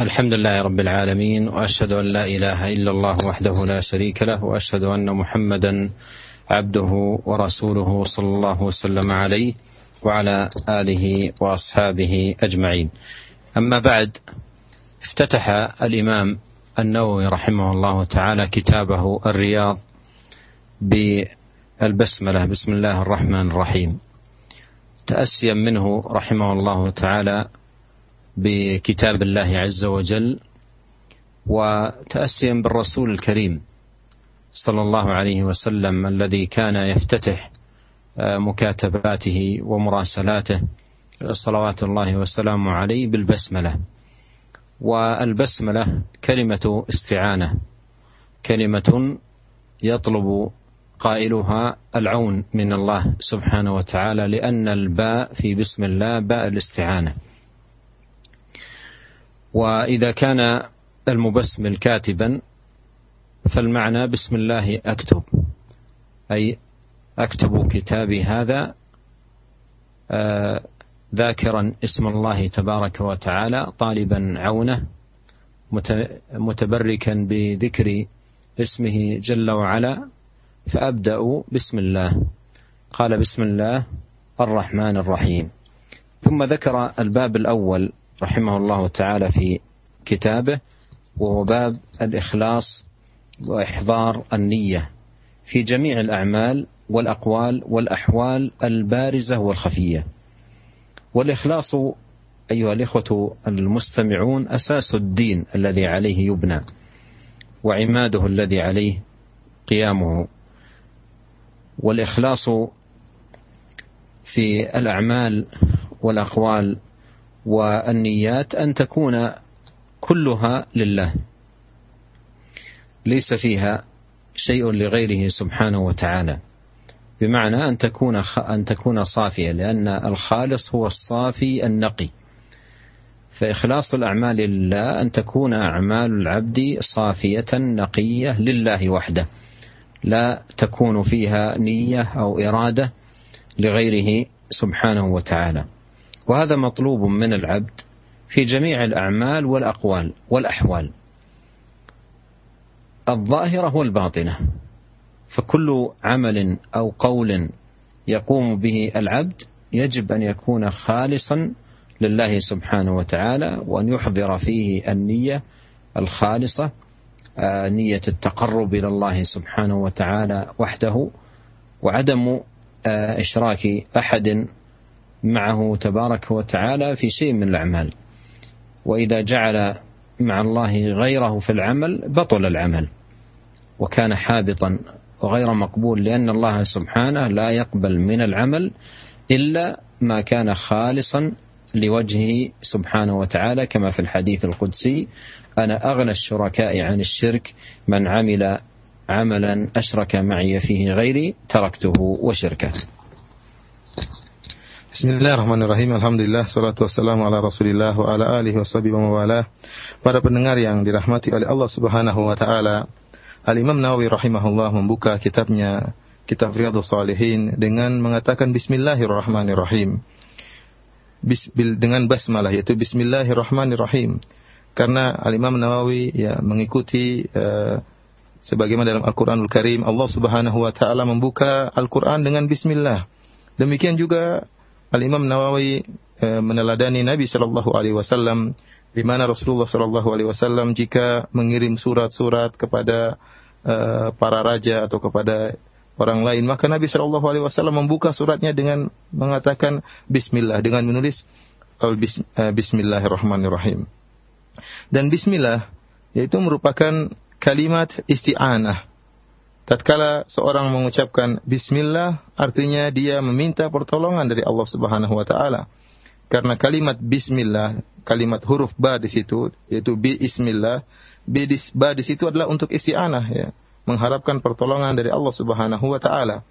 الحمد لله رب العالمين وأشهد أن لا إله إلا الله وحده لا شريك له وأشهد أن محمدا عبده ورسوله صلى الله وسلم عليه وعلى آله وأصحابه أجمعين. أما بعد افتتح الإمام النووي رحمه الله تعالى كتابه الرياض بالبسملة بسم الله الرحمن الرحيم. تاسيا منه رحمه الله تعالى بكتاب الله عز وجل وتأسيا بالرسول الكريم صلى الله عليه وسلم الذي كان يفتتح آه، مكاتباته ومراسلاته صلوات الله وسلامه عليه بالبسملة. والبسملة كلمة استعانة كلمة يطلب قائلها العون من الله سبحانه وتعالى لأن الباء في بسم الله باء الاستعانة. وإذا كان المبسمل كاتبا فالمعنى بسم الله أكتب. أي أكتب كتابي هذا آه، ذاكرا اسم الله تبارك وتعالى طالبا عونه متبركا بذكر اسمه جل وعلا فأبدأ بسم الله. قال بسم الله الرحمن الرحيم. ثم ذكر الباب الأول رحمه الله تعالى في كتابه وهو باب الإخلاص وإحضار النية في جميع الأعمال والأقوال والأحوال البارزة والخفية. والإخلاص أيها الإخوة المستمعون أساس الدين الذي عليه يبنى وعماده الذي عليه قيامه. والإخلاص في الأعمال والأقوال والنيات أن تكون كلها لله. ليس فيها شيء لغيره سبحانه وتعالى. بمعنى أن تكون أن تكون صافية لأن الخالص هو الصافي النقي. فإخلاص الأعمال لله أن تكون أعمال العبد صافية نقية لله وحده. لا تكون فيها نية أو إرادة لغيره سبحانه وتعالى. وهذا مطلوب من العبد في جميع الأعمال والأقوال والأحوال. الظاهرة والباطنة. فكل عمل أو قول يقوم به العبد يجب أن يكون خالصا لله سبحانه وتعالى وأن يحضر فيه النية الخالصة آه، نية التقرب إلى الله سبحانه وتعالى وحده وعدم آه، إشراك أحد معه تبارك وتعالى في شيء من الأعمال. وإذا جعل مع الله غيره في العمل بطل العمل. وكان حابطا وغير مقبول لأن الله سبحانه لا يقبل من العمل إلا ما كان خالصا لوجهه سبحانه وتعالى كما في الحديث القدسي أنا أغنى الشركاء عن الشرك من عمل عملا أشرك معي فيه غيري تركته وشركه. Bismillahirrahmanirrahim. Alhamdulillah salatu wassalamu ala Rasulillah wa ala alihi washabihi wa wala. Para pendengar yang dirahmati oleh Allah Subhanahu wa taala. Al-Imam Nawawi rahimahullah membuka kitabnya Kitab Riyadhus Shalihin dengan mengatakan bismillahirrahmanirrahim. Bisbil dengan basmalah yaitu bismillahirrahmanirrahim. Karena Al-Imam Nawawi ya mengikuti uh, sebagaimana dalam Al-Qur'anul Karim Allah Subhanahu wa taala membuka Al-Qur'an dengan bismillah. Demikian juga Al-Imam Nawawi e, meneladani Nabi Shallallahu alaihi wasallam di mana Rasulullah Shallallahu alaihi wasallam jika mengirim surat-surat kepada e, para raja atau kepada orang lain maka Nabi Shallallahu alaihi wasallam membuka suratnya dengan mengatakan bismillah dengan menulis bis, e, bismillahirrahmanirrahim. Dan bismillah yaitu merupakan kalimat isti'anah tatkala seorang mengucapkan bismillah artinya dia meminta pertolongan dari Allah Subhanahu wa taala. Karena kalimat bismillah, kalimat huruf ba di situ yaitu bi ismillah, bi di, ba di situ adalah untuk isti'anah ya, mengharapkan pertolongan dari Allah Subhanahu wa taala.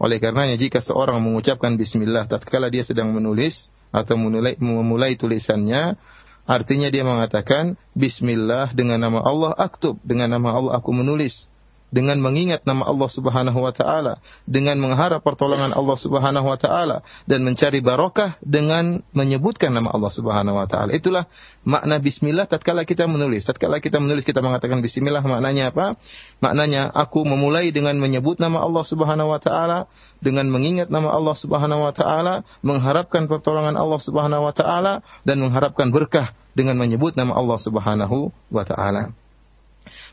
Oleh karenanya jika seorang mengucapkan bismillah tatkala dia sedang menulis atau memulai, memulai tulisannya, artinya dia mengatakan bismillah dengan nama Allah aktub, dengan nama Allah aku menulis dengan mengingat nama Allah Subhanahu wa taala, dengan mengharap pertolongan Allah Subhanahu wa taala dan mencari barokah dengan menyebutkan nama Allah Subhanahu wa taala. Itulah makna bismillah tatkala kita menulis. Tatkala kita menulis kita mengatakan bismillah maknanya apa? Maknanya aku memulai dengan menyebut nama Allah Subhanahu wa taala, dengan mengingat nama Allah Subhanahu wa taala, mengharapkan pertolongan Allah Subhanahu wa taala dan mengharapkan berkah dengan menyebut nama Allah Subhanahu wa taala.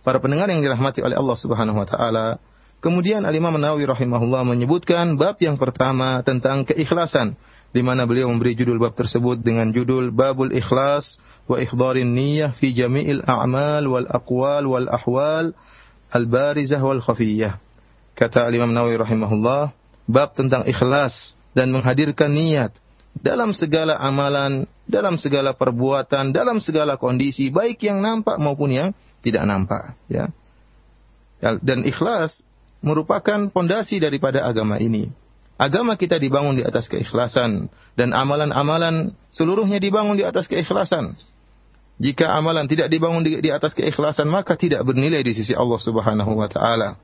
Para pendengar yang dirahmati oleh Allah Subhanahu wa taala, kemudian Al-Imam Nawawi rahimahullah menyebutkan bab yang pertama tentang keikhlasan di mana beliau memberi judul bab tersebut dengan judul Babul Ikhlas wa Ikhdarin Niyyah fi Jami'il A'mal wal Aqwal wal Ahwal Al-Barizah wal Khafiyah. Kata Al-Imam Nawawi rahimahullah, bab tentang ikhlas dan menghadirkan niat dalam segala amalan, dalam segala perbuatan, dalam segala kondisi, baik yang nampak maupun yang tidak nampak. Ya. Dan ikhlas merupakan pondasi daripada agama ini. Agama kita dibangun di atas keikhlasan dan amalan-amalan seluruhnya dibangun di atas keikhlasan. Jika amalan tidak dibangun di, di atas keikhlasan maka tidak bernilai di sisi Allah Subhanahu wa taala.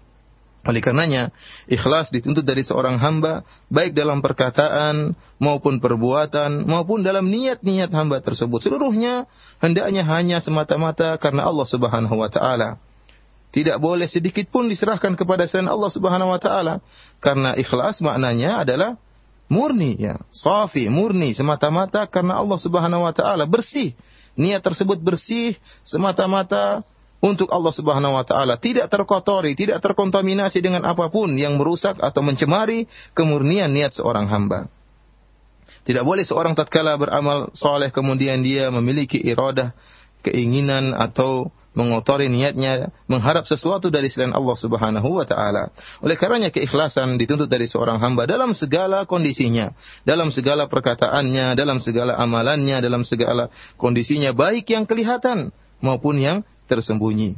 Oleh karenanya, ikhlas dituntut dari seorang hamba baik dalam perkataan maupun perbuatan maupun dalam niat-niat hamba tersebut. Seluruhnya hendaknya hanya semata-mata karena Allah Subhanahu wa taala. Tidak boleh sedikit pun diserahkan kepada selain Allah Subhanahu wa taala karena ikhlas maknanya adalah murni ya, safi, murni semata-mata karena Allah Subhanahu wa taala, bersih. Niat tersebut bersih semata-mata untuk Allah Subhanahu wa taala, tidak terkotori, tidak terkontaminasi dengan apa pun yang merusak atau mencemari kemurnian niat seorang hamba. Tidak boleh seorang tatkala beramal soleh kemudian dia memiliki iradah, keinginan atau mengotori niatnya mengharap sesuatu dari selain Allah Subhanahu wa taala. Oleh karenanya keikhlasan dituntut dari seorang hamba dalam segala kondisinya, dalam segala perkataannya, dalam segala amalannya, dalam segala kondisinya baik yang kelihatan maupun yang tersembunyi.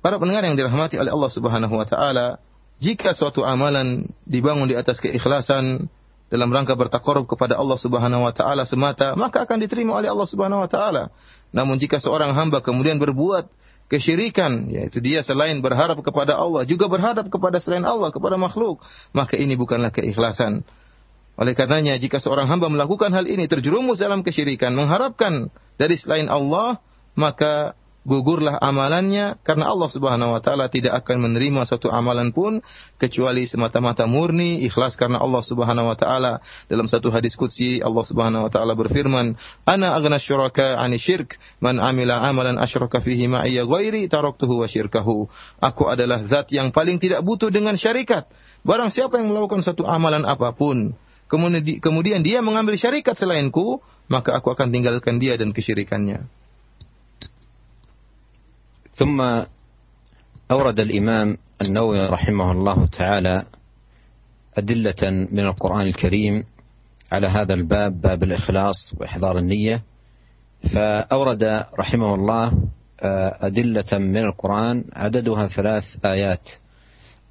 Para pendengar yang dirahmati oleh Allah Subhanahu wa taala, jika suatu amalan dibangun di atas keikhlasan dalam rangka bertakarub kepada Allah Subhanahu wa taala semata, maka akan diterima oleh Allah Subhanahu wa taala. Namun jika seorang hamba kemudian berbuat kesyirikan, yaitu dia selain berharap kepada Allah, juga berharap kepada selain Allah, kepada makhluk, maka ini bukanlah keikhlasan. Oleh karenanya, jika seorang hamba melakukan hal ini, terjerumus dalam kesyirikan, mengharapkan dari selain Allah, maka gugurlah amalannya karena Allah Subhanahu wa taala tidak akan menerima suatu amalan pun kecuali semata-mata murni ikhlas karena Allah Subhanahu wa taala. Dalam satu hadis qudsi Allah Subhanahu wa taala berfirman ana aghna syuraka 'ani syirk man amila amalan asyraka fihi ma'iyya ghairi taraktuhu wa syirkahu. Aku adalah zat yang paling tidak butuh dengan syarikat. Barang siapa yang melakukan satu amalan apa pun kemudian dia mengambil syarikat selainku maka aku akan tinggalkan dia dan kesyirikannya ثم أورد الإمام النووي رحمه الله تعالى أدلة من القرآن الكريم على هذا الباب باب الإخلاص وإحضار النية. فأورد رحمه الله آه، أدلة من القرآن عددها ثلاث آيات.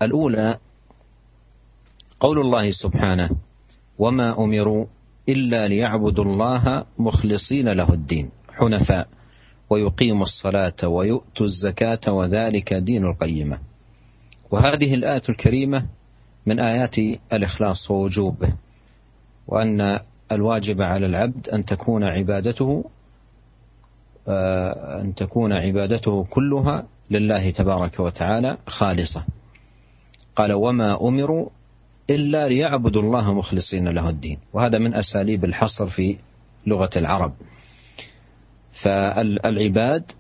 الأولى قول الله سبحانه وما أمروا إلا ليعبدوا الله مخلصين له الدين حنفاء. ويقيموا الصلاة ويؤتوا الزكاة وذلك دين القيمة. وهذه الآية الكريمة من آيات الإخلاص ووجوبه وأن الواجب على العبد أن تكون عبادته آه، أن تكون عبادته كلها لله تبارك وتعالى خالصة. قال وما أمروا إلا ليعبدوا الله مخلصين له الدين وهذا من أساليب الحصر في لغة العرب. فالعباد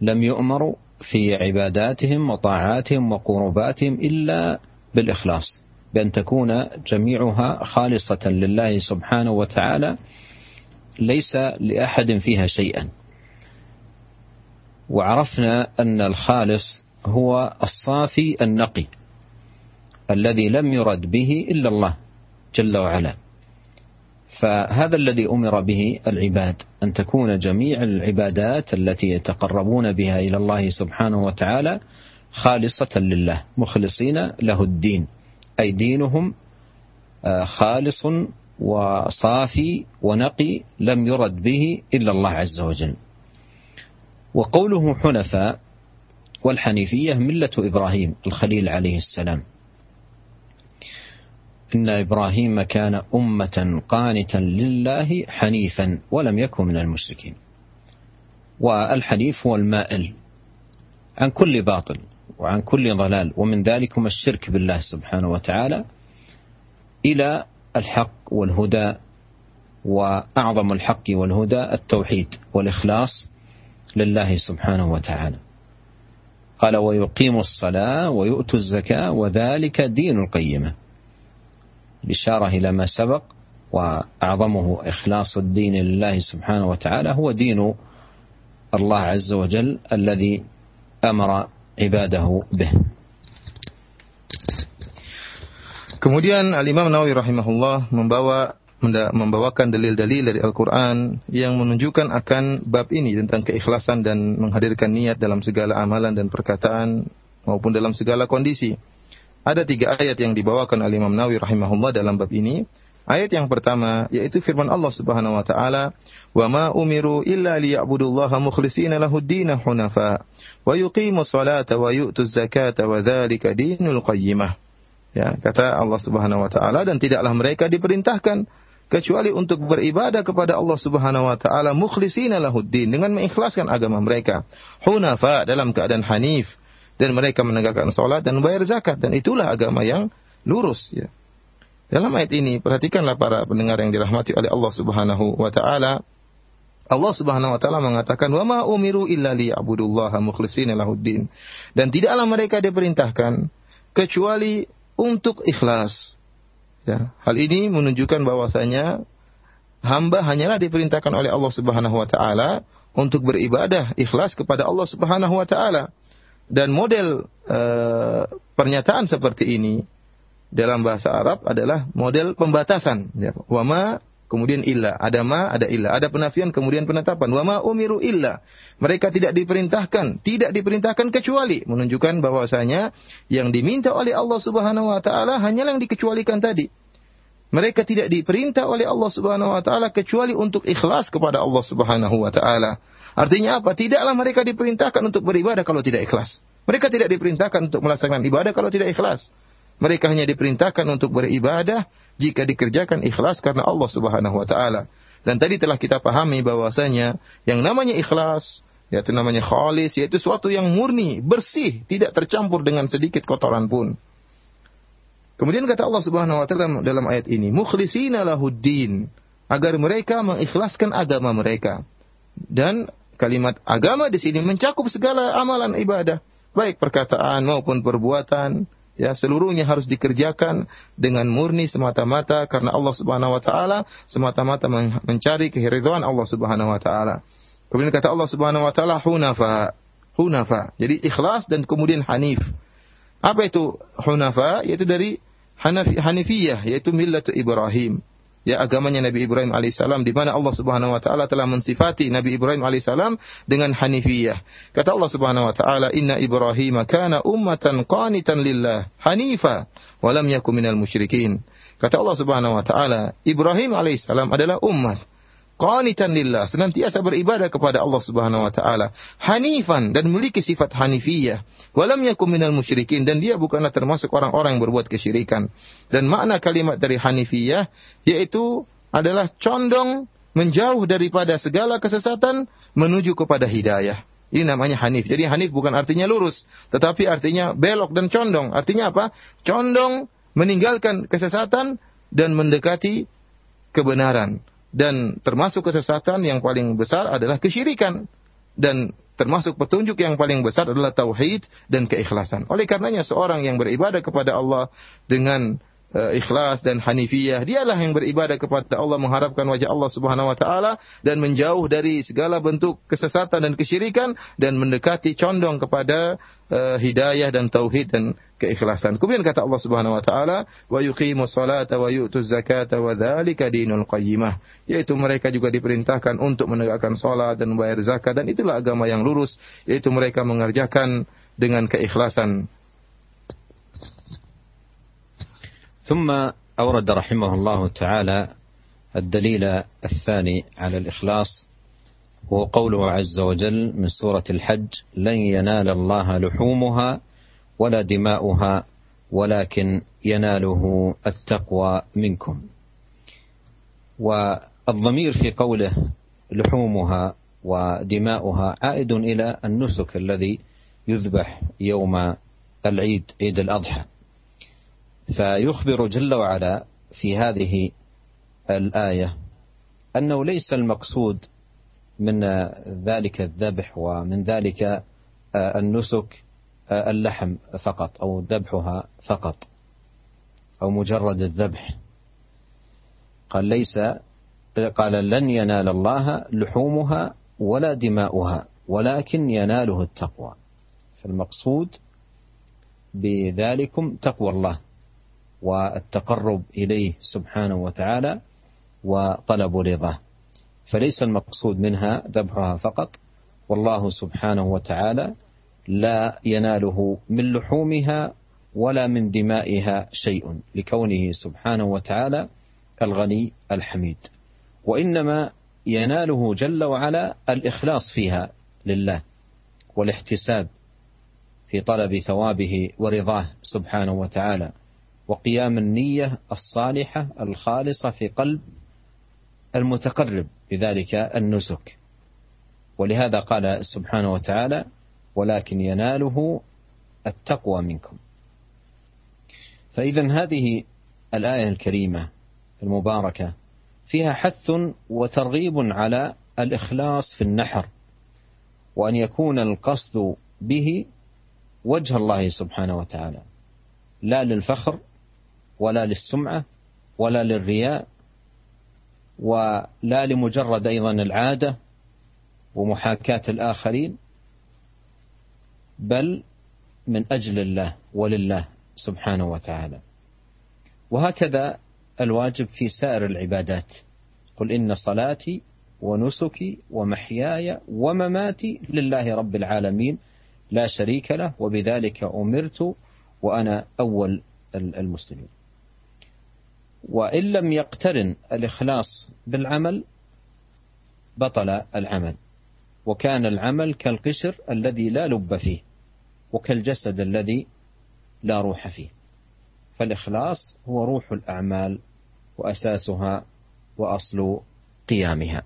لم يؤمروا في عباداتهم وطاعاتهم وقرباتهم إلا بالإخلاص بأن تكون جميعها خالصة لله سبحانه وتعالى ليس لأحد فيها شيئا. وعرفنا أن الخالص هو الصافي النقي الذي لم يرد به إلا الله جل وعلا. فهذا الذي أمر به العباد أن تكون جميع العبادات التي يتقربون بها إلى الله سبحانه وتعالى خالصة لله مخلصين له الدين. أي دينهم آه، خالص وصافي ونقي لم يرد به إلا الله عز وجل. وقوله حنفاء والحنيفية ملة إبراهيم الخليل عليه السلام. إن إبراهيم كان أمة قانتا لله حنيفا ولم يكن من المشركين. والحنيف هو المائل عن كل باطل وعن كل ضلال ومن ذلكم الشرك بالله سبحانه وتعالى إلى الحق والهدى وأعظم الحق والهدى التوحيد والإخلاص لله سبحانه وتعالى. قال ويقيم الصلاة ويؤتوا الزكاة وذلك دين القيمة. الإشارة إلى ما سبق وأعظمه إخلاص الدين لله سبحانه وتعالى هو دين الله عز وجل الذي أمر عباده به Kemudian Al-Imam Nawawi rahimahullah membawa membawakan dalil-dalil dari Al-Quran yang menunjukkan akan bab ini tentang keikhlasan dan menghadirkan niat dalam segala amalan dan perkataan maupun dalam segala kondisi. Ada tiga ayat yang dibawakan oleh Imam Nawawi rahimahullah dalam bab ini. Ayat yang pertama yaitu firman Allah Subhanahu wa taala, "Wa ma umiru illa liya'budullaha mukhlishina lahu ad hunafa wa yuqimu salata wa yu'tu zakata wa dzalika dinul qayyimah." Ya, kata Allah Subhanahu wa taala dan tidaklah mereka diperintahkan kecuali untuk beribadah kepada Allah Subhanahu wa taala mukhlishina lahuddin dengan mengikhlaskan agama mereka hunafa dalam keadaan hanif dan mereka menegakkan salat dan bayar zakat dan itulah agama yang lurus ya. Dalam ayat ini perhatikanlah para pendengar yang dirahmati oleh Allah Subhanahu wa taala Allah Subhanahu wa taala mengatakan wa ma umiru illa liya'budullaha mukhlishina lahuddin dan tidaklah mereka diperintahkan kecuali untuk ikhlas. Ya, hal ini menunjukkan bahwasanya hamba hanyalah diperintahkan oleh Allah Subhanahu wa taala untuk beribadah ikhlas kepada Allah Subhanahu wa taala. Dan model uh, pernyataan seperti ini dalam bahasa Arab adalah model pembatasan. Ya. Wama kemudian illa. Ada ma, ada illa. Ada penafian, kemudian penetapan. Wama umiru illa. Mereka tidak diperintahkan, tidak diperintahkan kecuali menunjukkan bahwasanya yang diminta oleh Allah Subhanahu wa taala hanyalah yang dikecualikan tadi. Mereka tidak diperintah oleh Allah Subhanahu wa taala kecuali untuk ikhlas kepada Allah Subhanahu wa taala. Artinya apa? Tidaklah mereka diperintahkan untuk beribadah kalau tidak ikhlas. Mereka tidak diperintahkan untuk melaksanakan ibadah kalau tidak ikhlas. Mereka hanya diperintahkan untuk beribadah jika dikerjakan ikhlas karena Allah Subhanahu wa taala. Dan tadi telah kita pahami bahwasanya yang namanya ikhlas yaitu namanya khalis yaitu suatu yang murni, bersih, tidak tercampur dengan sedikit kotoran pun. Kemudian kata Allah Subhanahu wa taala dalam ayat ini, mukhlishina lahuddin, agar mereka mengikhlaskan agama mereka. Dan Kalimat agama di sini mencakup segala amalan ibadah, baik perkataan maupun perbuatan, ya seluruhnya harus dikerjakan dengan murni semata-mata karena Allah Subhanahu wa taala semata-mata mencari keridhaan Allah Subhanahu wa taala. Kemudian kata Allah Subhanahu wa taala hunafa. Hunafa. Jadi ikhlas dan kemudian hanif. Apa itu hunafa? Yaitu dari Hanifiyah, yaitu millatu Ibrahim ya agamanya Nabi Ibrahim alaihissalam di mana Allah Subhanahu wa taala telah mensifati Nabi Ibrahim alaihissalam dengan hanifiyah. Kata Allah Subhanahu wa taala, "Inna Ibrahim kana ummatan qanitan lillah hanifa wa lam yakun minal musyrikin." Kata Allah Subhanahu wa taala, Ibrahim alaihissalam adalah umat qanitan lillah, senantiasa beribadah kepada Allah Subhanahu wa taala, hanifan dan memiliki sifat hanifiyah, walam yakum minal musyrikin dan dia bukanlah termasuk orang-orang yang berbuat kesyirikan. Dan makna kalimat dari hanifiyah yaitu adalah condong menjauh daripada segala kesesatan menuju kepada hidayah. Ini namanya hanif. Jadi hanif bukan artinya lurus, tetapi artinya belok dan condong. Artinya apa? Condong meninggalkan kesesatan dan mendekati kebenaran dan termasuk kesesatan yang paling besar adalah kesyirikan dan termasuk petunjuk yang paling besar adalah tauhid dan keikhlasan. Oleh karenanya seorang yang beribadah kepada Allah dengan uh, ikhlas dan hanifiyah. Dialah yang beribadah kepada Allah mengharapkan wajah Allah Subhanahu wa taala dan menjauh dari segala bentuk kesesatan dan kesyirikan dan mendekati condong kepada uh, hidayah dan tauhid dan keikhlasan. Kemudian kata Allah Subhanahu wa taala, "Wa yuqimu salata wa yu'tu zakata wa dzalika dinul qayyimah." Yaitu mereka juga diperintahkan untuk menegakkan salat dan membayar zakat dan itulah agama yang lurus, yaitu mereka mengerjakan dengan keikhlasan ثم أورد رحمه الله تعالى الدليل الثاني على الإخلاص هو قوله عز وجل من سورة الحج لن ينال الله لحومها ولا دماؤها ولكن يناله التقوى منكم. والضمير في قوله لحومها ودماؤها عائد إلى النسك الذي يذبح يوم العيد عيد الأضحى. فيخبر جل وعلا في هذه الآية أنه ليس المقصود من ذلك الذبح ومن ذلك النسك اللحم فقط أو ذبحها فقط أو مجرد الذبح. قال ليس قال لن ينال الله لحومها ولا دماؤها ولكن يناله التقوى. فالمقصود بذلكم تقوى الله. والتقرب إليه سبحانه وتعالى وطلب رضاه. فليس المقصود منها ذبحها فقط والله سبحانه وتعالى لا يناله من لحومها ولا من دمائها شيء لكونه سبحانه وتعالى الغني الحميد. وإنما يناله جل وعلا الإخلاص فيها لله والاحتساب في طلب ثوابه ورضاه سبحانه وتعالى. وقيام النية الصالحة الخالصة في قلب المتقرب بذلك النسك. ولهذا قال سبحانه وتعالى ولكن يناله التقوى منكم. فاذا هذه الآية الكريمة المباركة فيها حث وترغيب على الإخلاص في النحر وأن يكون القصد به وجه الله سبحانه وتعالى لا للفخر ولا للسمعة ولا للرياء ولا لمجرد أيضا العادة ومحاكاة الآخرين بل من أجل الله ولله سبحانه وتعالى. وهكذا الواجب في سائر العبادات. قل إن صلاتي ونسكي ومحياي ومماتي لله رب العالمين لا شريك له وبذلك أمرت وأنا أول المسلمين. وان لم يقترن الاخلاص بالعمل بطل العمل وكان العمل كالقشر الذي لا لب فيه وكالجسد الذي لا روح فيه فالاخلاص هو روح الاعمال واساسها واصل قيامها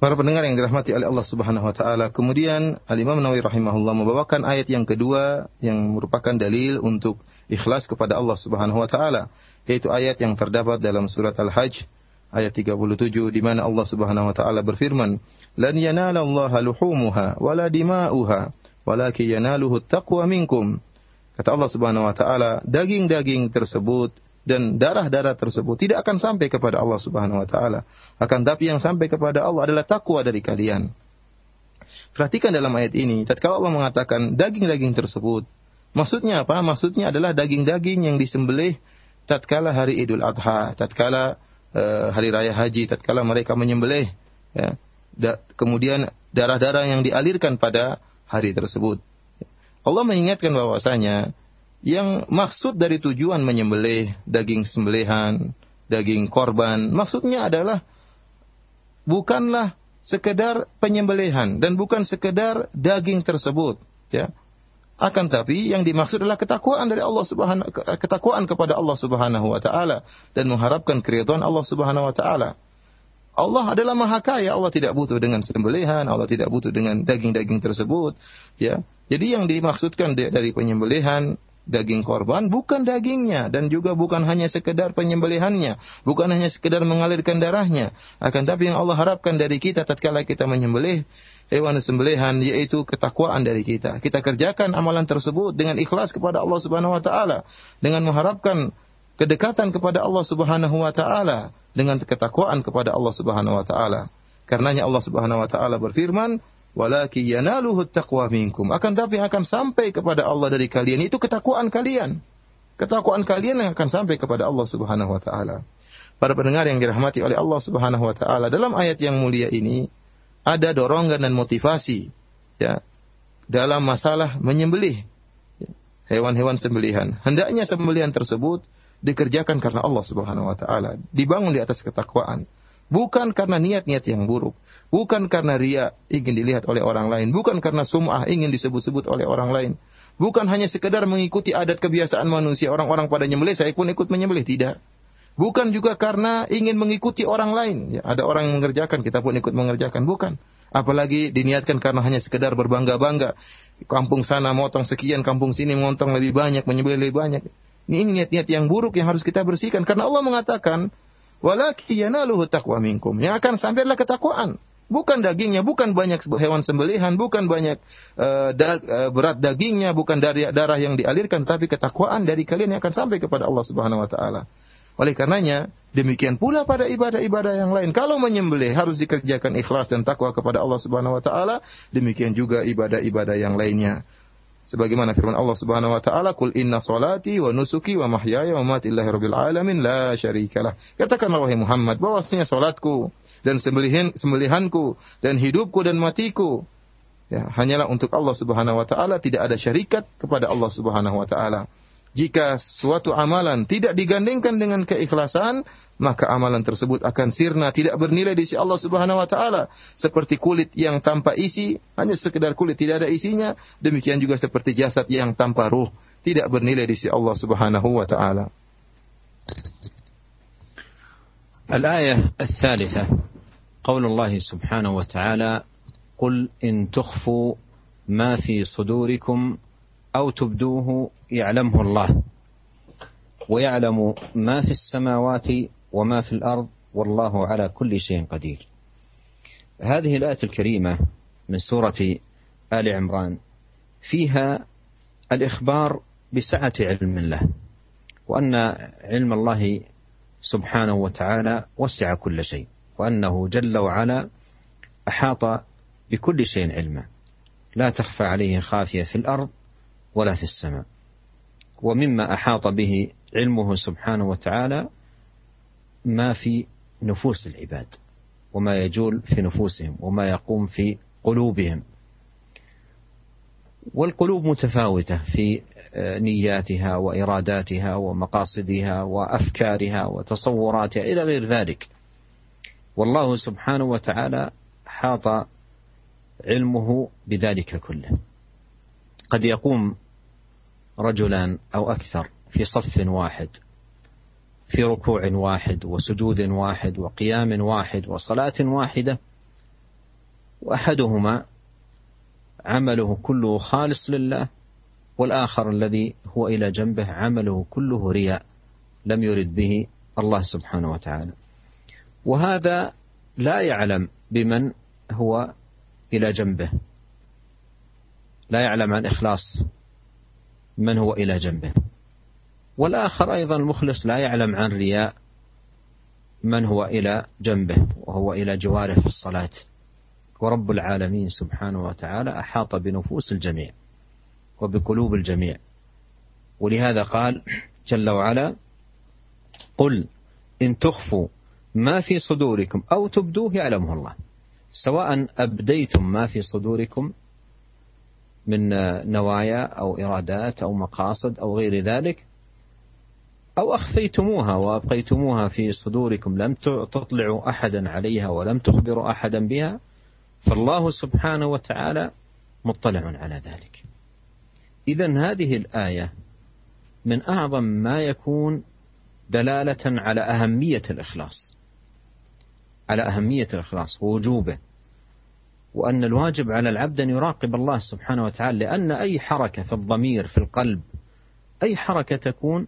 Para pendengar yang dirahmati oleh Allah Subhanahu wa taala, kemudian Al-Imam Nawawi rahimahullah membawakan ayat yang kedua yang merupakan dalil untuk ikhlas kepada Allah Subhanahu wa taala, yaitu ayat yang terdapat dalam surat Al-Hajj ayat 37 di mana Allah Subhanahu wa taala berfirman, "Lan yanalallaha luhumuha wala dima'uha, walakin yanaluhu taqwa minkum." Kata Allah Subhanahu wa taala, daging-daging tersebut dan darah-darah tersebut tidak akan sampai kepada Allah Subhanahu wa taala. Akan tapi yang sampai kepada Allah adalah takwa dari kalian. Perhatikan dalam ayat ini, tatkala Allah mengatakan daging-daging tersebut, maksudnya apa? Maksudnya adalah daging-daging yang disembelih tatkala hari Idul Adha, tatkala uh, hari raya haji, tatkala mereka menyembelih ya. Da, kemudian darah-darah yang dialirkan pada hari tersebut. Allah mengingatkan bahwasanya yang maksud dari tujuan menyembelih daging sembelihan, daging korban, maksudnya adalah bukanlah sekedar penyembelihan dan bukan sekedar daging tersebut, ya. Akan tapi yang dimaksud adalah ketakwaan dari Allah Subhanahu ketakwaan kepada Allah Subhanahu wa taala dan mengharapkan keridhaan Allah Subhanahu wa taala. Allah adalah maha kaya, Allah tidak butuh dengan sembelihan, Allah tidak butuh dengan daging-daging tersebut, ya. Jadi yang dimaksudkan dari penyembelihan daging korban bukan dagingnya dan juga bukan hanya sekedar penyembelihannya, bukan hanya sekedar mengalirkan darahnya, akan tapi yang Allah harapkan dari kita tatkala kita menyembelih hewan sembelihan yaitu ketakwaan dari kita. Kita kerjakan amalan tersebut dengan ikhlas kepada Allah Subhanahu wa taala dengan mengharapkan kedekatan kepada Allah Subhanahu wa taala dengan ketakwaan kepada Allah Subhanahu wa taala. Karenanya Allah Subhanahu wa taala berfirman, Walaki yanaluhu taqwa minkum. Akan tapi akan sampai kepada Allah dari kalian itu ketakwaan kalian. Ketakwaan kalian yang akan sampai kepada Allah Subhanahu wa taala. Para pendengar yang dirahmati oleh Allah Subhanahu wa taala, dalam ayat yang mulia ini ada dorongan dan motivasi ya dalam masalah menyembelih hewan-hewan sembelihan. Hendaknya sembelihan tersebut dikerjakan karena Allah Subhanahu wa taala, dibangun di atas ketakwaan. Bukan karena niat-niat yang buruk. Bukan karena ria ingin dilihat oleh orang lain. Bukan karena sum'ah ingin disebut-sebut oleh orang lain. Bukan hanya sekedar mengikuti adat kebiasaan manusia. Orang-orang pada nyembelih, saya pun ikut menyembelih. Tidak. Bukan juga karena ingin mengikuti orang lain. Ya, ada orang yang mengerjakan, kita pun ikut mengerjakan. Bukan. Apalagi diniatkan karena hanya sekedar berbangga-bangga. Kampung sana motong sekian, kampung sini motong lebih banyak, menyembelih lebih banyak. Ini niat-niat yang buruk yang harus kita bersihkan. Karena Allah mengatakan, Walaki yanaluhu taqwa minkum. Yang akan sampai adalah ketakwaan. Bukan dagingnya, bukan banyak hewan sembelihan, bukan banyak uh, da, uh, berat dagingnya, bukan dari darah yang dialirkan, tapi ketakwaan dari kalian yang akan sampai kepada Allah Subhanahu wa taala. Oleh karenanya, demikian pula pada ibadah-ibadah yang lain. Kalau menyembelih harus dikerjakan ikhlas dan takwa kepada Allah Subhanahu wa taala, demikian juga ibadah-ibadah yang lainnya. Sebagaimana firman Allah Subhanahu wa taala kul inna salati wa nusuki wa mahyaya wa mamati lillahi rabbil alamin la syarikalah katakanlah wahai Muhammad bahwasanya salatku dan sembelihan sembelihanku dan hidupku dan matiku ya hanyalah untuk Allah Subhanahu wa taala. Tidak ada syarikat kepada Allah Subhanahu wa taala jika suatu amalan tidak digandengkan dengan keikhlasan, maka amalan tersebut akan sirna, tidak bernilai di sisi Allah Subhanahu wa taala. Seperti kulit yang tanpa isi, hanya sekedar kulit tidak ada isinya, demikian juga seperti jasad yang tanpa ruh, tidak bernilai di sisi Allah Subhanahu wa taala. الآية الثالثة قول الله سبحانه وتعالى قل إن تخفوا ما في صدوركم أو تبدوه يعلمه الله ويعلم ما في السماوات وما في الأرض والله على كل شيء قدير. هذه الآية الكريمة من سورة آل عمران فيها الإخبار بسعة علم الله وأن علم الله سبحانه وتعالى وسع كل شيء وأنه جل وعلا أحاط بكل شيء علما. لا تخفى عليه خافية في الأرض ولا في السماء. ومما أحاط به علمه سبحانه وتعالى ما في نفوس العباد وما يجول في نفوسهم وما يقوم في قلوبهم. والقلوب متفاوتة في نياتها وإراداتها ومقاصدها وأفكارها وتصوراتها إلى غير ذلك. والله سبحانه وتعالى حاط علمه بذلك كله. قد يقوم رجلان أو أكثر في صف واحد في ركوع واحد وسجود واحد وقيام واحد وصلاة واحدة وأحدهما عمله كله خالص لله والآخر الذي هو إلى جنبه عمله كله رياء لم يرد به الله سبحانه وتعالى. وهذا لا يعلم بمن هو إلى جنبه. لا يعلم عن إخلاص من هو إلى جنبه. والآخر أيضا المخلص لا يعلم عن رياء من هو إلى جنبه وهو إلى جواره في الصلاة. ورب العالمين سبحانه وتعالى أحاط بنفوس الجميع وبقلوب الجميع. ولهذا قال جل وعلا قل إن تخفوا ما في صدوركم أو تبدوه يعلمه الله. سواء أبديتم ما في صدوركم من نوايا أو إرادات أو مقاصد أو غير ذلك أو أخفيتموها وأبقيتموها في صدوركم لم تطلعوا أحدا عليها ولم تخبروا أحدا بها فالله سبحانه وتعالى مطلع على ذلك. إذا هذه الآية من أعظم ما يكون دلالة على أهمية الإخلاص على أهمية الإخلاص ووجوبه وأن الواجب على العبد أن يراقب الله سبحانه وتعالى لأن أي حركة في الضمير في القلب أي حركة تكون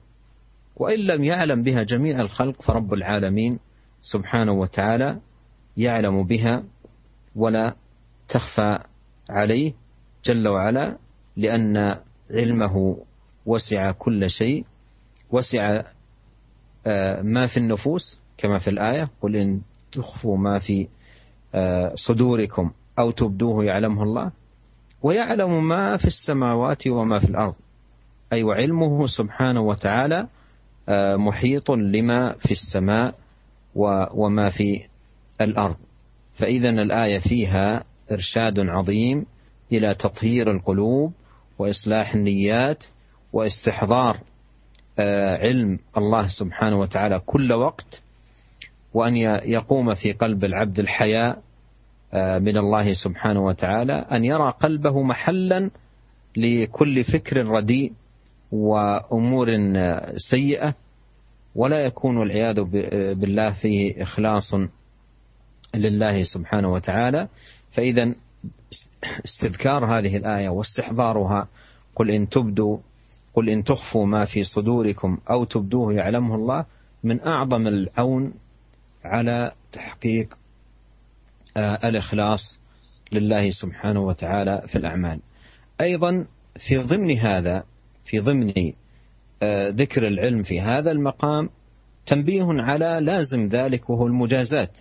وإن لم يعلم بها جميع الخلق فرب العالمين سبحانه وتعالى يعلم بها ولا تخفى عليه جل وعلا لأن علمه وسع كل شيء وسع آه، ما في النفوس كما في الآية قل إن تخفوا ما في آه، صدوركم. أو تبدوه يعلمه الله ويعلم ما في السماوات وما في الأرض. أي وعلمه سبحانه وتعالى آه، محيط لما في السماء وما في الأرض. فإذا الآية فيها إرشاد عظيم إلى تطهير القلوب وإصلاح النيات واستحضار آه، علم الله سبحانه وتعالى كل وقت وأن يقوم في قلب العبد الحياء من الله سبحانه وتعالى أن يرى قلبه محلا لكل فكر رديء وأمور سيئة ولا يكون والعياذ بالله فيه إخلاص لله سبحانه وتعالى. فإذا استذكار هذه الآية واستحضارها قل إن تبدوا قل إن تخفوا ما في صدوركم أو تبدوه يعلمه الله من أعظم العون على تحقيق آه، الإخلاص لله سبحانه وتعالى في الأعمال. أيضا في ضمن هذا في ضمن آه، ذكر العلم في هذا المقام تنبيه على لازم ذلك وهو المجازات.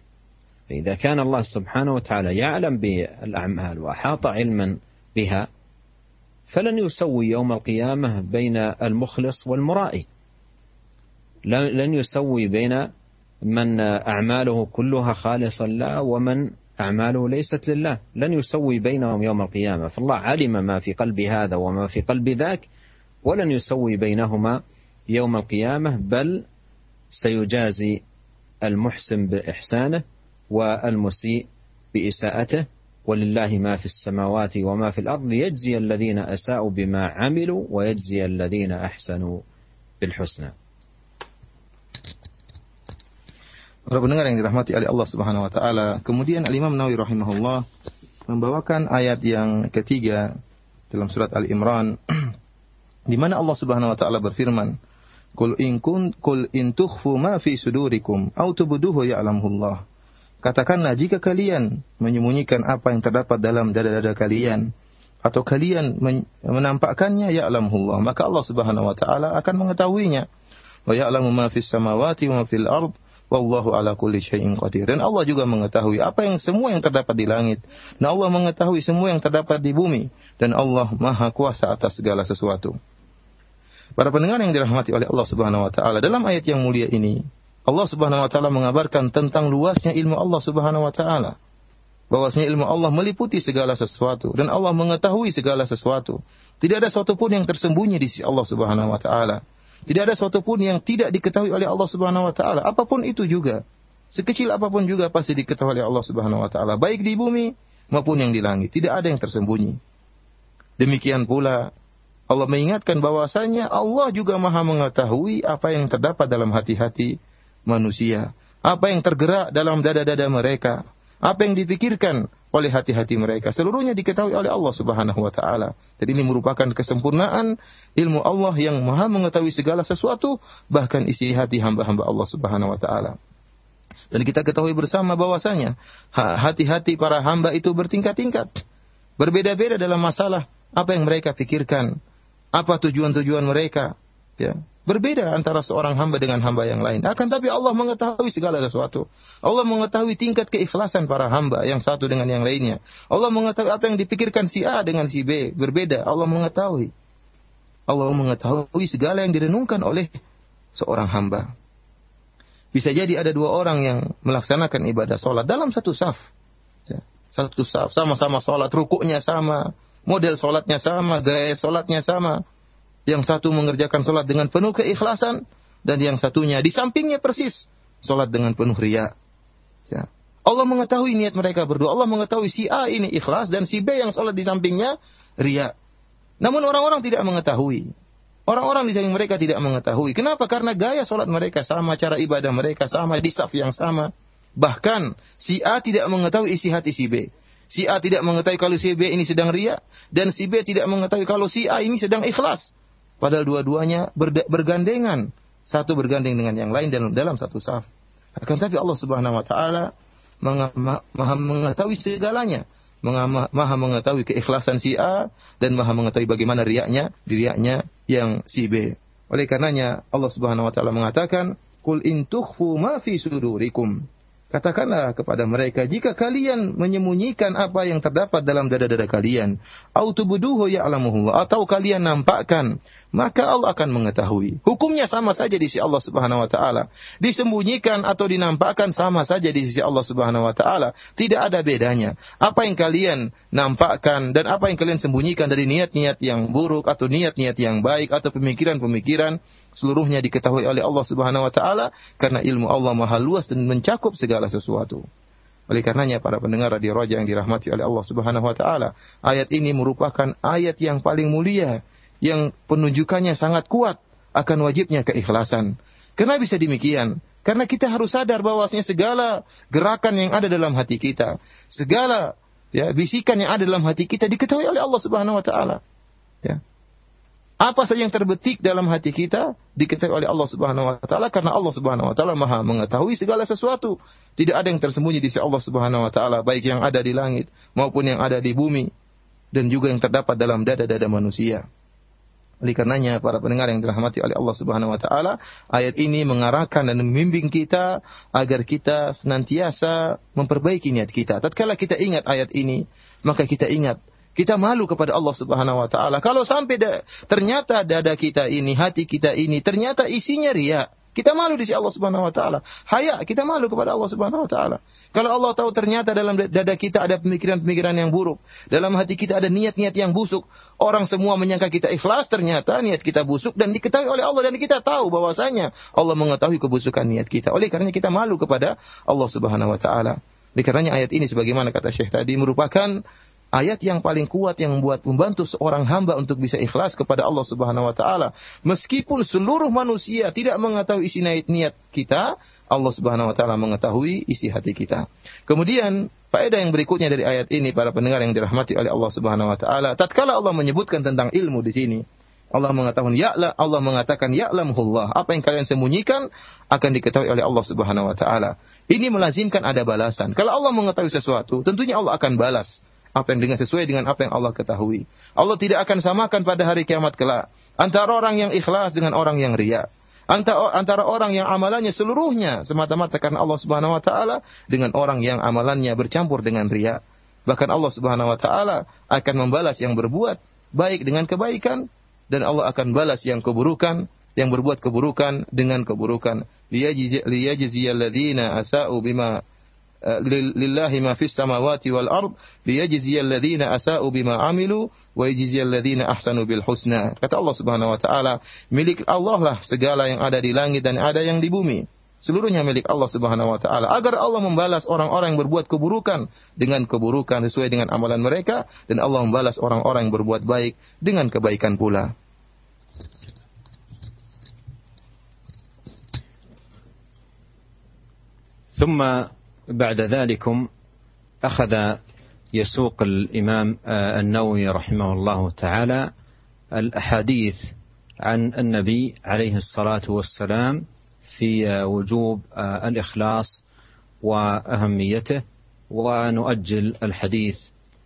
فإذا كان الله سبحانه وتعالى يعلم بالأعمال وأحاط علما بها فلن يسوي يوم القيامة بين المخلص والمرائي. لن يسوي بين من أعماله كلها خالصة لله ومن أعماله ليست لله لن يسوي بينهم يوم القيامة. فالله علم ما في قلب هذا وما في قلب ذاك ولن يسوي بينهما يوم القيامة بل سيجازي المحسن بإحسانه والمسيء بإساءته. ولله ما في السماوات وما في الأرض يجزي الذين أساءوا بما عملوا ويجزي الذين أحسنوا بالحسنى. Para pendengar yang dirahmati oleh Allah Subhanahu wa taala, kemudian Al Imam Nawawi rahimahullah membawakan ayat yang ketiga dalam surat Al Imran di mana Allah Subhanahu wa taala berfirman, "Qul in kun qul in tukhfu ma fi sudurikum aw tubduhu ya'lamullah." Katakanlah jika kalian menyembunyikan apa yang terdapat dalam dada-dada kalian atau kalian menampakkannya ya'lamullah, maka Allah Subhanahu wa taala akan mengetahuinya. Wa ya'lamu ma fis samawati wa ma fil ard Wallahu ala kulli syai'in qadir. Dan Allah juga mengetahui apa yang semua yang terdapat di langit. Dan Allah mengetahui semua yang terdapat di bumi. Dan Allah maha kuasa atas segala sesuatu. Para pendengar yang dirahmati oleh Allah Subhanahu wa taala, dalam ayat yang mulia ini, Allah Subhanahu wa taala mengabarkan tentang luasnya ilmu Allah Subhanahu wa taala. Bahwasanya ilmu Allah meliputi segala sesuatu dan Allah mengetahui segala sesuatu. Tidak ada sesuatu pun yang tersembunyi di sisi Allah Subhanahu wa taala. Tidak ada sesuatu pun yang tidak diketahui oleh Allah Subhanahu wa taala. Apa pun itu juga. Sekecil apa pun juga pasti diketahui oleh Allah Subhanahu wa taala, baik di bumi maupun yang di langit. Tidak ada yang tersembunyi. Demikian pula Allah mengingatkan bahwasanya Allah juga Maha mengetahui apa yang terdapat dalam hati-hati manusia, apa yang tergerak dalam dada-dada mereka, apa yang dipikirkan oleh hati-hati mereka. Seluruhnya diketahui oleh Allah Subhanahu wa taala. Jadi ini merupakan kesempurnaan ilmu Allah yang Maha mengetahui segala sesuatu, bahkan isi hati hamba-hamba Allah Subhanahu wa taala. Dan kita ketahui bersama bahwasanya hati-hati para hamba itu bertingkat-tingkat. Berbeda-beda dalam masalah apa yang mereka pikirkan, apa tujuan-tujuan mereka, ya. Berbeda antara seorang hamba dengan hamba yang lain. Akan tapi Allah mengetahui segala sesuatu. Allah mengetahui tingkat keikhlasan para hamba yang satu dengan yang lainnya. Allah mengetahui apa yang dipikirkan si A dengan si B. Berbeda. Allah mengetahui. Allah mengetahui segala yang direnungkan oleh seorang hamba. Bisa jadi ada dua orang yang melaksanakan ibadah sholat dalam satu saf. Ya, satu saf. Sama-sama sholat. Rukuknya sama. Model sholatnya sama. Gaya sholatnya sama yang satu mengerjakan sholat dengan penuh keikhlasan dan yang satunya di sampingnya persis sholat dengan penuh ria. Ya. Allah mengetahui niat mereka berdua. Allah mengetahui si A ini ikhlas dan si B yang sholat di sampingnya ria. Namun orang-orang tidak mengetahui. Orang-orang di samping mereka tidak mengetahui. Kenapa? Karena gaya sholat mereka sama, cara ibadah mereka sama, di saf yang sama. Bahkan si A tidak mengetahui isi hati si B. Si A tidak mengetahui kalau si B ini sedang ria dan si B tidak mengetahui kalau si A ini sedang ikhlas. Padahal dua-duanya bergandengan. Satu bergandeng dengan yang lain dan dalam satu saf. Akan tapi Allah Subhanahu wa taala maha mengetahui segalanya. Maha mengetahui keikhlasan si A dan maha mengetahui bagaimana riaknya, riaknya yang si B. Oleh karenanya Allah Subhanahu wa taala mengatakan, "Qul in tukhfu ma fi sudurikum" Katakanlah kepada mereka, jika kalian menyembunyikan apa yang terdapat dalam dada-dada kalian, atau kalian nampakkan, maka Allah akan mengetahui. Hukumnya sama saja di sisi Allah Subhanahu wa taala. Disembunyikan atau dinampakkan sama saja di sisi Allah Subhanahu wa taala. Tidak ada bedanya. Apa yang kalian nampakkan dan apa yang kalian sembunyikan dari niat-niat yang buruk atau niat-niat yang baik atau pemikiran-pemikiran seluruhnya diketahui oleh Allah Subhanahu wa taala karena ilmu Allah maha luas dan mencakup segala sesuatu. Oleh karenanya para pendengar radio Roja yang dirahmati oleh Allah Subhanahu wa taala, ayat ini merupakan ayat yang paling mulia yang penunjukannya sangat kuat akan wajibnya keikhlasan. Kenapa bisa demikian? Karena kita harus sadar bahwasanya segala gerakan yang ada dalam hati kita, segala ya bisikan yang ada dalam hati kita diketahui oleh Allah Subhanahu wa taala. Ya. Apa saja yang terbetik dalam hati kita diketahui oleh Allah Subhanahu wa taala karena Allah Subhanahu wa taala Maha mengetahui segala sesuatu. Tidak ada yang tersembunyi di sisi Allah Subhanahu wa taala, baik yang ada di langit maupun yang ada di bumi dan juga yang terdapat dalam dada-dada manusia. Oleh karenanya para pendengar yang dirahmati oleh Allah Subhanahu wa taala, ayat ini mengarahkan dan membimbing kita agar kita senantiasa memperbaiki niat kita. Tatkala kita ingat ayat ini, maka kita ingat kita malu kepada Allah Subhanahu wa taala. Kalau sampai da, ternyata dada kita ini, hati kita ini ternyata isinya ria, kita malu di sisi Allah Subhanahu wa taala. Haya, kita malu kepada Allah Subhanahu wa taala. Kalau Allah tahu ternyata dalam dada kita ada pemikiran-pemikiran yang buruk, dalam hati kita ada niat-niat yang busuk, orang semua menyangka kita ikhlas, ternyata niat kita busuk dan diketahui oleh Allah dan kita tahu bahwasanya Allah mengetahui kebusukan niat kita. Oleh karena kita malu kepada Allah Subhanahu wa taala. Oleh karenanya ayat ini sebagaimana kata Syekh tadi merupakan ayat yang paling kuat yang membuat membantu seorang hamba untuk bisa ikhlas kepada Allah Subhanahu wa taala. Meskipun seluruh manusia tidak mengetahui isi niat kita, Allah Subhanahu wa taala mengetahui isi hati kita. Kemudian faedah yang berikutnya dari ayat ini para pendengar yang dirahmati oleh Allah Subhanahu wa taala, tatkala Allah menyebutkan tentang ilmu di sini, Allah mengatakan ya'la Allah mengatakan ya'lamullah. Apa yang kalian sembunyikan akan diketahui oleh Allah Subhanahu wa taala. Ini melazimkan ada balasan. Kalau Allah mengetahui sesuatu, tentunya Allah akan balas apa yang dengan sesuai dengan apa yang Allah ketahui. Allah tidak akan samakan pada hari kiamat kelak antara orang yang ikhlas dengan orang yang ria. Antara, orang yang amalannya seluruhnya semata-mata karena Allah Subhanahu wa taala dengan orang yang amalannya bercampur dengan ria. Bahkan Allah Subhanahu wa taala akan membalas yang berbuat baik dengan kebaikan dan Allah akan balas yang keburukan yang berbuat keburukan dengan keburukan. Liyajziyal ladzina asa'u bima lillahi ma fis samawati wal ard liyajziyal ladzina asa'u bima amilu wa yajziyal ladzina ahsanu bil husna. Kata Allah Subhanahu wa taala, milik Allah lah segala yang ada di langit dan ada yang di bumi. Seluruhnya milik Allah Subhanahu wa taala. Agar Allah membalas orang-orang yang berbuat keburukan dengan keburukan sesuai dengan amalan mereka dan Allah membalas orang-orang yang berbuat baik dengan kebaikan pula. ثم بعد ذلكم أخذ يسوق الإمام آه، النووي رحمه الله تعالى الأحاديث عن النبي عليه الصلاة والسلام في آه، وجوب آه، الإخلاص وأهميته ونؤجل الحديث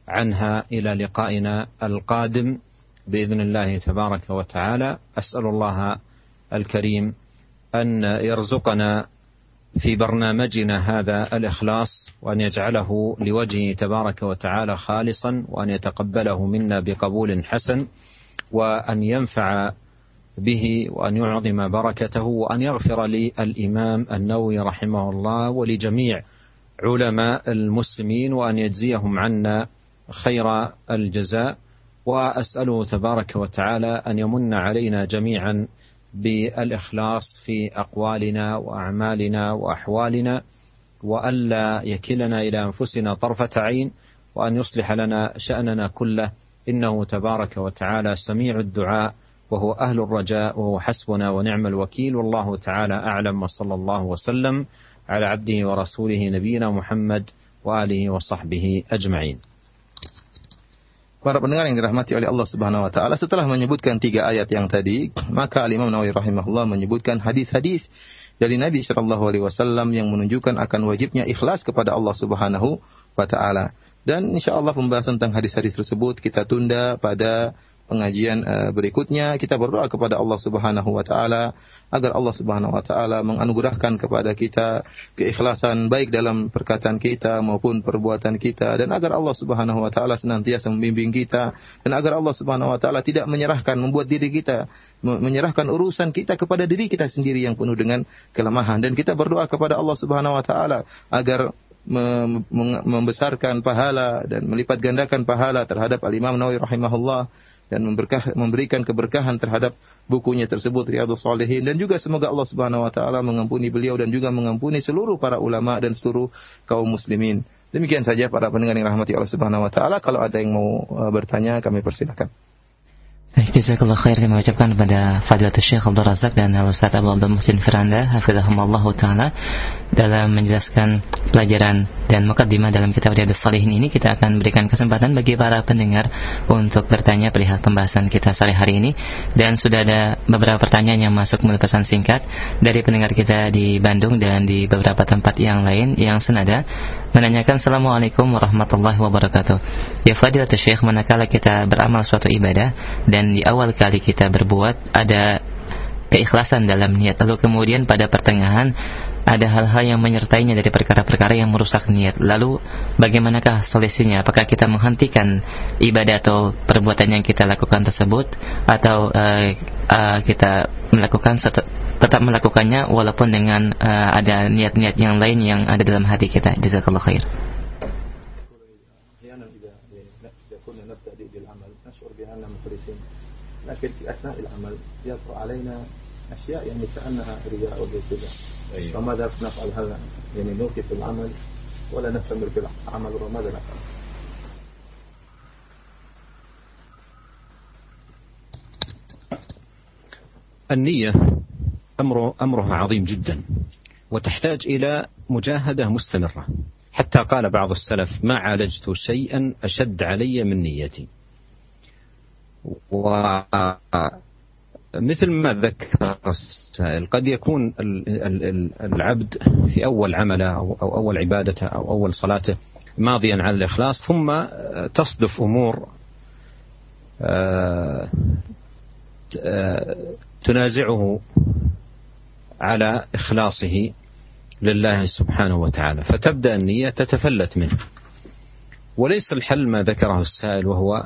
عنها إلى لقائنا القادم بإذن الله تبارك وتعالى. أسأل الله الكريم أن يرزقنا في برنامجنا هذا الإخلاص وأن يجعله لوجهه تبارك وتعالى خالصا وأن يتقبله منا بقبول حسن وأن ينفع به وأن يعظم بركته وأن يغفر لي الإمام النووي رحمه الله ولجميع علماء المسلمين وأن يجزيهم عنا خير الجزاء. وأسأله تبارك وتعالى أن يمن علينا جميعا بالإخلاص في أقوالنا وأعمالنا وأحوالنا والا يكلنا إلى أنفسنا طرفة عين وأن يصلح لنا شأننا كله إنه تبارك وتعالى سميع الدعاء وهو أهل الرجاء وهو حسبنا ونعم الوكيل والله تعالى أعلم وصلى الله وسلم على عبده ورسوله نبينا محمد وآله وصحبه أجمعين. Para pendengar yang dirahmati oleh Allah Subhanahu wa taala, setelah menyebutkan tiga ayat yang tadi, maka Imam Nawawi rahimahullah menyebutkan hadis-hadis dari Nabi sallallahu alaihi wasallam yang menunjukkan akan wajibnya ikhlas kepada Allah Subhanahu wa taala. Dan insya Allah pembahasan tentang hadis-hadis tersebut kita tunda pada pengajian uh, berikutnya kita berdoa kepada Allah Subhanahu wa taala agar Allah Subhanahu wa taala menganugerahkan kepada kita keikhlasan baik dalam perkataan kita maupun perbuatan kita dan agar Allah Subhanahu wa taala senantiasa membimbing kita dan agar Allah Subhanahu wa taala tidak menyerahkan membuat diri kita menyerahkan urusan kita kepada diri kita sendiri yang penuh dengan kelemahan. Dan kita berdoa kepada Allah Subhanahu wa taala agar membesarkan pahala dan melipat gandakan pahala terhadap Al-Imam Nawawi rahimahullah dan memberkah, memberikan keberkahan terhadap bukunya tersebut Riyadhus Shalihin dan juga semoga Allah Subhanahu wa taala mengampuni beliau dan juga mengampuni seluruh para ulama dan seluruh kaum muslimin. Demikian saja para pendengar yang rahmati Allah Subhanahu wa taala. Kalau ada yang mau uh, bertanya kami persilakan. Jazakallah khair. Kami ucapkan kepada Fadilatul Syekh Abdul Razak dan Ustaz Abu Abdul Muhsin Firanda hafizahumullah taala dalam menjelaskan pelajaran dan mukadimah dalam kitab Riyadhus Shalihin ini. Kita akan berikan kesempatan bagi para pendengar untuk bertanya perihal pembahasan kita sore hari ini. Dan sudah ada beberapa pertanyaan yang masuk melalui pesan singkat dari pendengar kita di Bandung dan di beberapa tempat yang lain yang senada menanyakan Assalamualaikum warahmatullahi wabarakatuh. Ya Fadilatul Syekh manakala kita beramal suatu ibadah dan di awal kali kita berbuat ada keikhlasan dalam niat lalu kemudian pada pertengahan ada hal-hal yang menyertainya dari perkara-perkara yang merusak niat. Lalu bagaimanakah solusinya? Apakah kita menghentikan ibadah atau perbuatan yang kita lakukan tersebut atau uh, uh, kita melakukan tetap melakukannya walaupun dengan uh, ada niat-niat yang lain yang ada dalam hati kita. Jazakallah khair. لكن في أثناء العمل يطرأ علينا أشياء يعني كأنها رياء وكذا أيوة. فماذا نفعل هذا؟ يعني نوقف العمل ولا نستمر في العمل وماذا نفعل؟ النية أمر أمرها عظيم جدا وتحتاج إلى مجاهدة مستمرة. حتى قال بعض السلف ما عالجت شيئا أشد علي من نيتي. مثل ما ذكر السائل قد يكون العبد في أول عمله أو أول عبادته أو أول صلاته ماضيا على الإخلاص ثم تصدف أمور آه، تنازعه على إخلاصه لله سبحانه وتعالى فتبدأ النية تتفلت منه. وليس الحل ما ذكره السائل وهو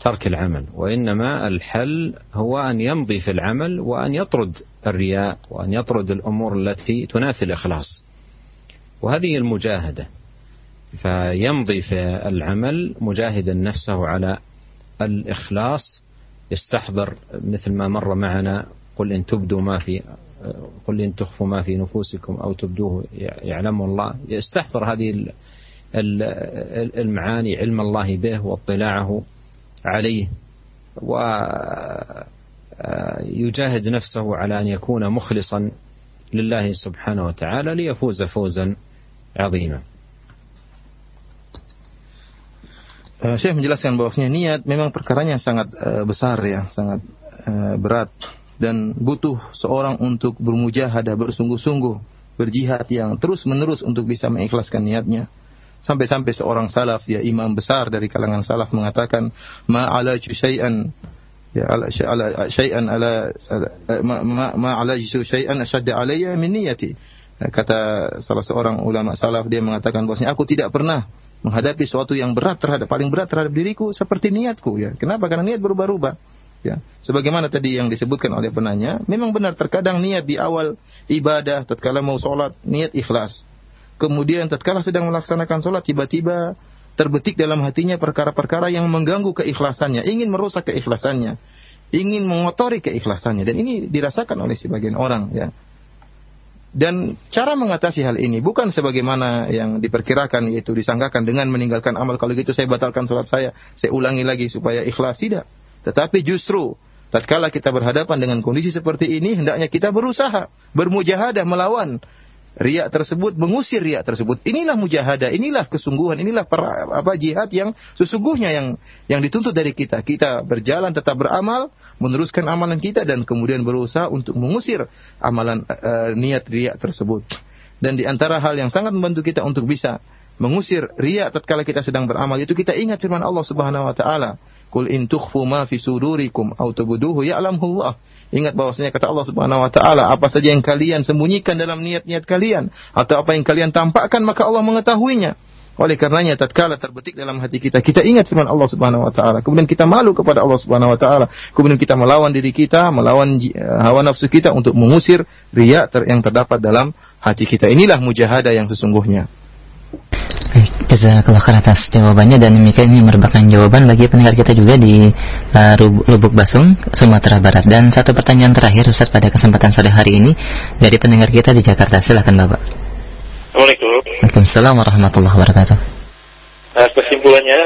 ترك العمل وإنما الحل هو أن يمضي في العمل وأن يطرد الرياء وأن يطرد الأمور التي تنافي الإخلاص. وهذه المجاهدة فيمضي في العمل مجاهدا نفسه على الإخلاص يستحضر مثل ما مر معنا قل إن تبدوا ما في قل إن تخفوا ما في نفوسكم أو تبدوه يعلمه الله. يستحضر هذه المعاني علم الله به واطلاعه. عليه ويجاهد نفسه على أن يكون مخلصا لله سبحانه وتعالى ليفوز فوزا عظيما Uh, Syekh menjelaskan bahwasanya niat memang perkaranya sangat uh, besar ya, sangat uh, berat dan butuh seorang untuk bermujahadah, bersungguh-sungguh, berjihad yang terus-menerus untuk bisa mengikhlaskan niatnya. Sampai-sampai seorang salaf, ya imam besar dari kalangan salaf mengatakan, ma ala syai'an ya ala syai'an ala ma ma ala syai'an ashadda alayya min niyati. Ya, kata salah seorang ulama salaf dia mengatakan bahwasanya aku tidak pernah menghadapi sesuatu yang berat terhadap paling berat terhadap diriku seperti niatku ya. Kenapa? Karena niat berubah-ubah. Ya, sebagaimana tadi yang disebutkan oleh penanya, memang benar terkadang niat di awal ibadah tatkala mau sholat niat ikhlas kemudian tatkala sedang melaksanakan sholat tiba-tiba terbetik dalam hatinya perkara-perkara yang mengganggu keikhlasannya, ingin merusak keikhlasannya, ingin mengotori keikhlasannya dan ini dirasakan oleh sebagian orang ya. Dan cara mengatasi hal ini bukan sebagaimana yang diperkirakan yaitu disangkakan dengan meninggalkan amal kalau gitu saya batalkan sholat saya, saya ulangi lagi supaya ikhlas tidak. Tetapi justru tatkala kita berhadapan dengan kondisi seperti ini hendaknya kita berusaha bermujahadah melawan riak tersebut, mengusir riak tersebut. Inilah mujahadah, inilah kesungguhan, inilah per, apa jihad yang sesungguhnya yang yang dituntut dari kita. Kita berjalan tetap beramal, meneruskan amalan kita dan kemudian berusaha untuk mengusir amalan uh, niat riak tersebut. Dan di antara hal yang sangat membantu kita untuk bisa mengusir riak tatkala kita sedang beramal itu kita ingat firman Allah Subhanahu wa taala, "Qul in tukhfu ma fi sudurikum aw tubduhu ya'lamullah." Ingat bahwasanya kata Allah Subhanahu wa taala, apa saja yang kalian sembunyikan dalam niat-niat kalian atau apa yang kalian tampakkan maka Allah mengetahuinya. Oleh karenanya tatkala terbetik dalam hati kita, kita ingat firman Allah Subhanahu wa taala. Kemudian kita malu kepada Allah Subhanahu wa taala. Kemudian kita melawan diri kita, melawan eh, hawa nafsu kita untuk mengusir riya yang terdapat dalam hati kita. Inilah mujahadah yang sesungguhnya. Jazakallah khair atas jawabannya dan demikian ini merupakan jawaban bagi pendengar kita juga di uh, Lubuk Basung, Sumatera Barat. Dan satu pertanyaan terakhir Ustaz pada kesempatan sore hari ini dari pendengar kita di Jakarta. Silakan Bapak. Assalamualaikum. Waalaikumsalam warahmatullahi wabarakatuh. Uh, kesimpulannya,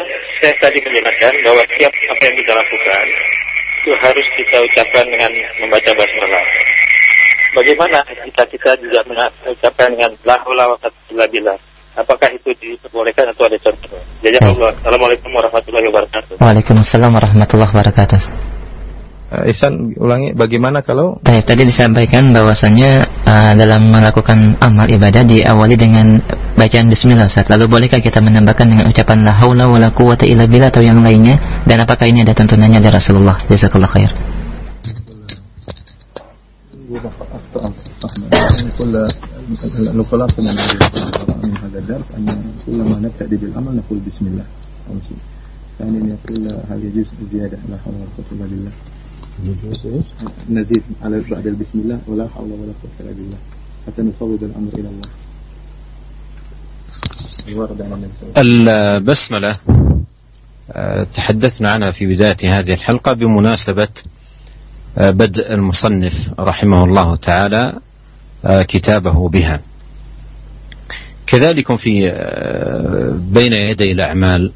saya tadi menjelaskan bahwa setiap apa yang kita lakukan itu harus kita ucapkan dengan membaca basmalah. Bagaimana kita kita juga mengucapkan dengan la haula wa Apakah itu diperbolehkan atau ada contoh? Jadi Allah. Assalamualaikum warahmatullahi wabarakatuh. Waalaikumsalam warahmatullahi wabarakatuh. Uh, Ihsan ulangi bagaimana kalau Baik, tadi disampaikan bahwasanya uh, dalam melakukan amal ibadah diawali dengan bacaan bismillah Ustaz. Lalu bolehkah kita menambahkan dengan ucapan la haula wala quwata illa billah atau yang lainnya dan apakah ini ada tuntunannya dari Rasulullah? Jazakallah khair. هذا الدرس أن كلما نبتدئ بالأمر نقول بسم الله. شيء. ثانيا يقول هل يجوز الزيادة لا حول ولا قوة إلا بالله. نزيد على بعد البسم الله. ولا حول ولا قوة إلا بالله. حتى نفوض الأمر إلى الله. البسملة آه، تحدثنا عنها في بداية هذه الحلقة بمناسبة آه، بدء المصنف رحمه الله تعالى آه، كتابه بها. كذلك في آه، بين يدي الأعمال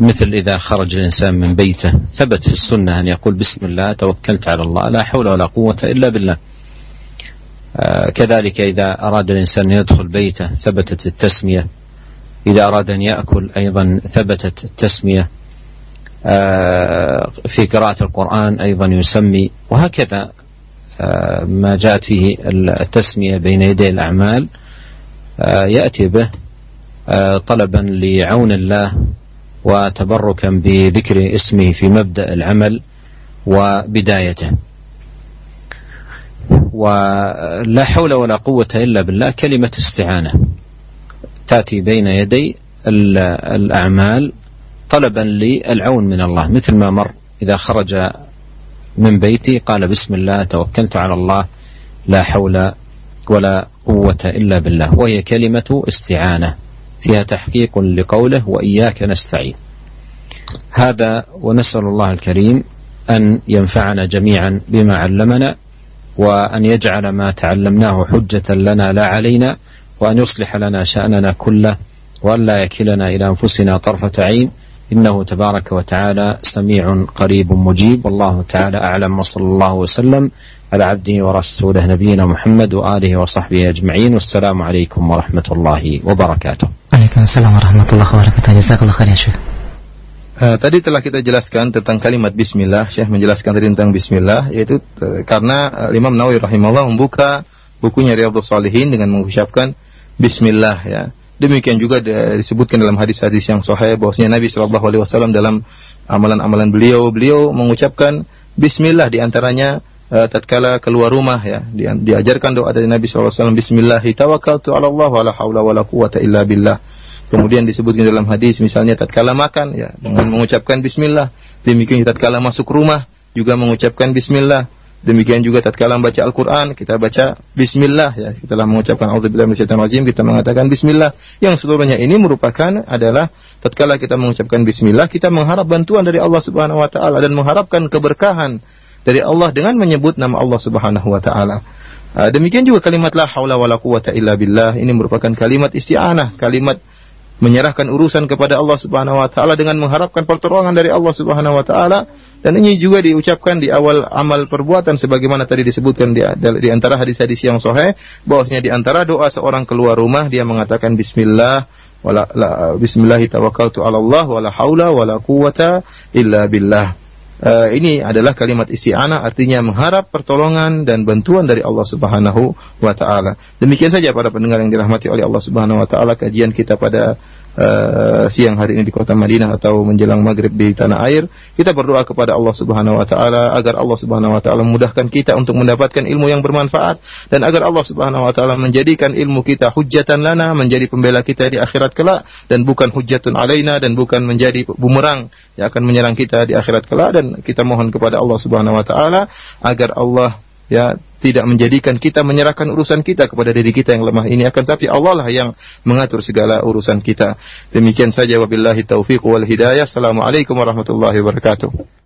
مثل إذا خرج الإنسان من بيته ثبت في السنة أن يقول بسم الله توكلت على الله لا حول ولا قوة إلا بالله. كذلك إذا أراد الإنسان أن يدخل بيته ثبتت التسمية. إذا أراد أن يأكل أيضا ثبتت التسمية. آه، في قراءة القرآن أيضا يسمي. وهكذا آه، ما جاءت فيه التسمية بين يدي الأعمال. آه، يأتي به طلبا لعون الله وتبركا بذكر اسمه في مبدأ العمل وبدايته. ولا حول ولا قوة إلا بالله كلمة استعانة تأتي بين يدي الأعمال طلبا للعون من الله. مثل ما مر إذا خرج من بيتي قال بسم الله توكلت على الله لا حول ولا قوة إلا بالله وهي كلمة استعانة فيها تحقيق لقوله وإياك نستعين. هذا ونسأل الله الكريم أن ينفعنا جميعا بما علمنا وأن يجعل ما تعلمناه حجة لنا لا علينا وأن يصلح لنا شأننا كله وأن لا يكلنا إلى أنفسنا طرفة عين. إنه تبارك وتعالى سميع قريب مجيب والله تعالى أعلم وصلى الله وسلم على عبده ورسوله نبينا محمد وآله وصحبه أجمعين والسلام عليكم ورحمة الله وبركاته عليكم السلام ورحمة الله وبركاته جزاك الله خير يا شيخ Uh, tadi telah kita jelaskan tentang kalimat Bismillah. Syekh menjelaskan tadi tentang Bismillah, yaitu uh, karena uh, Imam Nawawi rahimahullah membuka bukunya Riyadhus Salihin dengan mengucapkan Bismillah ya. Demikian juga disebutkan dalam hadis-hadis yang sahih bahwasanya Nabi Shallallahu alaihi wasallam dalam amalan-amalan beliau, beliau mengucapkan bismillah di antaranya uh, tatkala keluar rumah ya. Di, diajarkan doa dari Nabi wasallam bismillah tawakkaltu 'ala Allah quwata illa billah. Kemudian disebutkan dalam hadis misalnya tatkala makan ya dengan mengucapkan bismillah. Demikian tatkala masuk rumah juga mengucapkan bismillah. Demikian juga tatkala membaca Al-Qur'an kita baca bismillah ya. Setelah mengucapkan auzubillahi minasyaitonir kita mengatakan bismillah. Yang seluruhnya ini merupakan adalah tatkala kita mengucapkan bismillah kita mengharap bantuan dari Allah Subhanahu wa taala dan mengharapkan keberkahan dari Allah dengan menyebut nama Allah Subhanahu wa taala. Ah, demikian juga kalimat la haula wala quwata illa billah ini merupakan kalimat isti'anah, kalimat menyerahkan urusan kepada Allah Subhanahu wa taala dengan mengharapkan pertolongan dari Allah Subhanahu wa taala dan ini juga diucapkan di awal amal perbuatan sebagaimana tadi disebutkan di, di antara hadis-hadis yang sahih bahwasanya di antara doa seorang keluar rumah dia mengatakan bismillah wala la, bismillah tawakkaltu 'ala Allah wala haula wala quwata illa billah. Uh, ini adalah kalimat isti'anah artinya mengharap pertolongan dan bantuan dari Allah Subhanahu wa taala. Demikian saja para pendengar yang dirahmati oleh Allah Subhanahu wa taala kajian kita pada uh, siang hari ini di kota Madinah atau menjelang maghrib di tanah air. Kita berdoa kepada Allah Subhanahu Wa Taala agar Allah Subhanahu Wa Taala memudahkan kita untuk mendapatkan ilmu yang bermanfaat dan agar Allah Subhanahu Wa Taala menjadikan ilmu kita hujatan lana, menjadi pembela kita di akhirat kelak dan bukan hujatun alaina dan bukan menjadi bumerang yang akan menyerang kita di akhirat kelak dan kita mohon kepada Allah Subhanahu Wa Taala agar Allah ya tidak menjadikan kita menyerahkan urusan kita kepada diri kita yang lemah ini akan tapi Allah lah yang mengatur segala urusan kita. Demikian saja wabillahi taufiq wal hidayah. Assalamualaikum warahmatullahi wabarakatuh.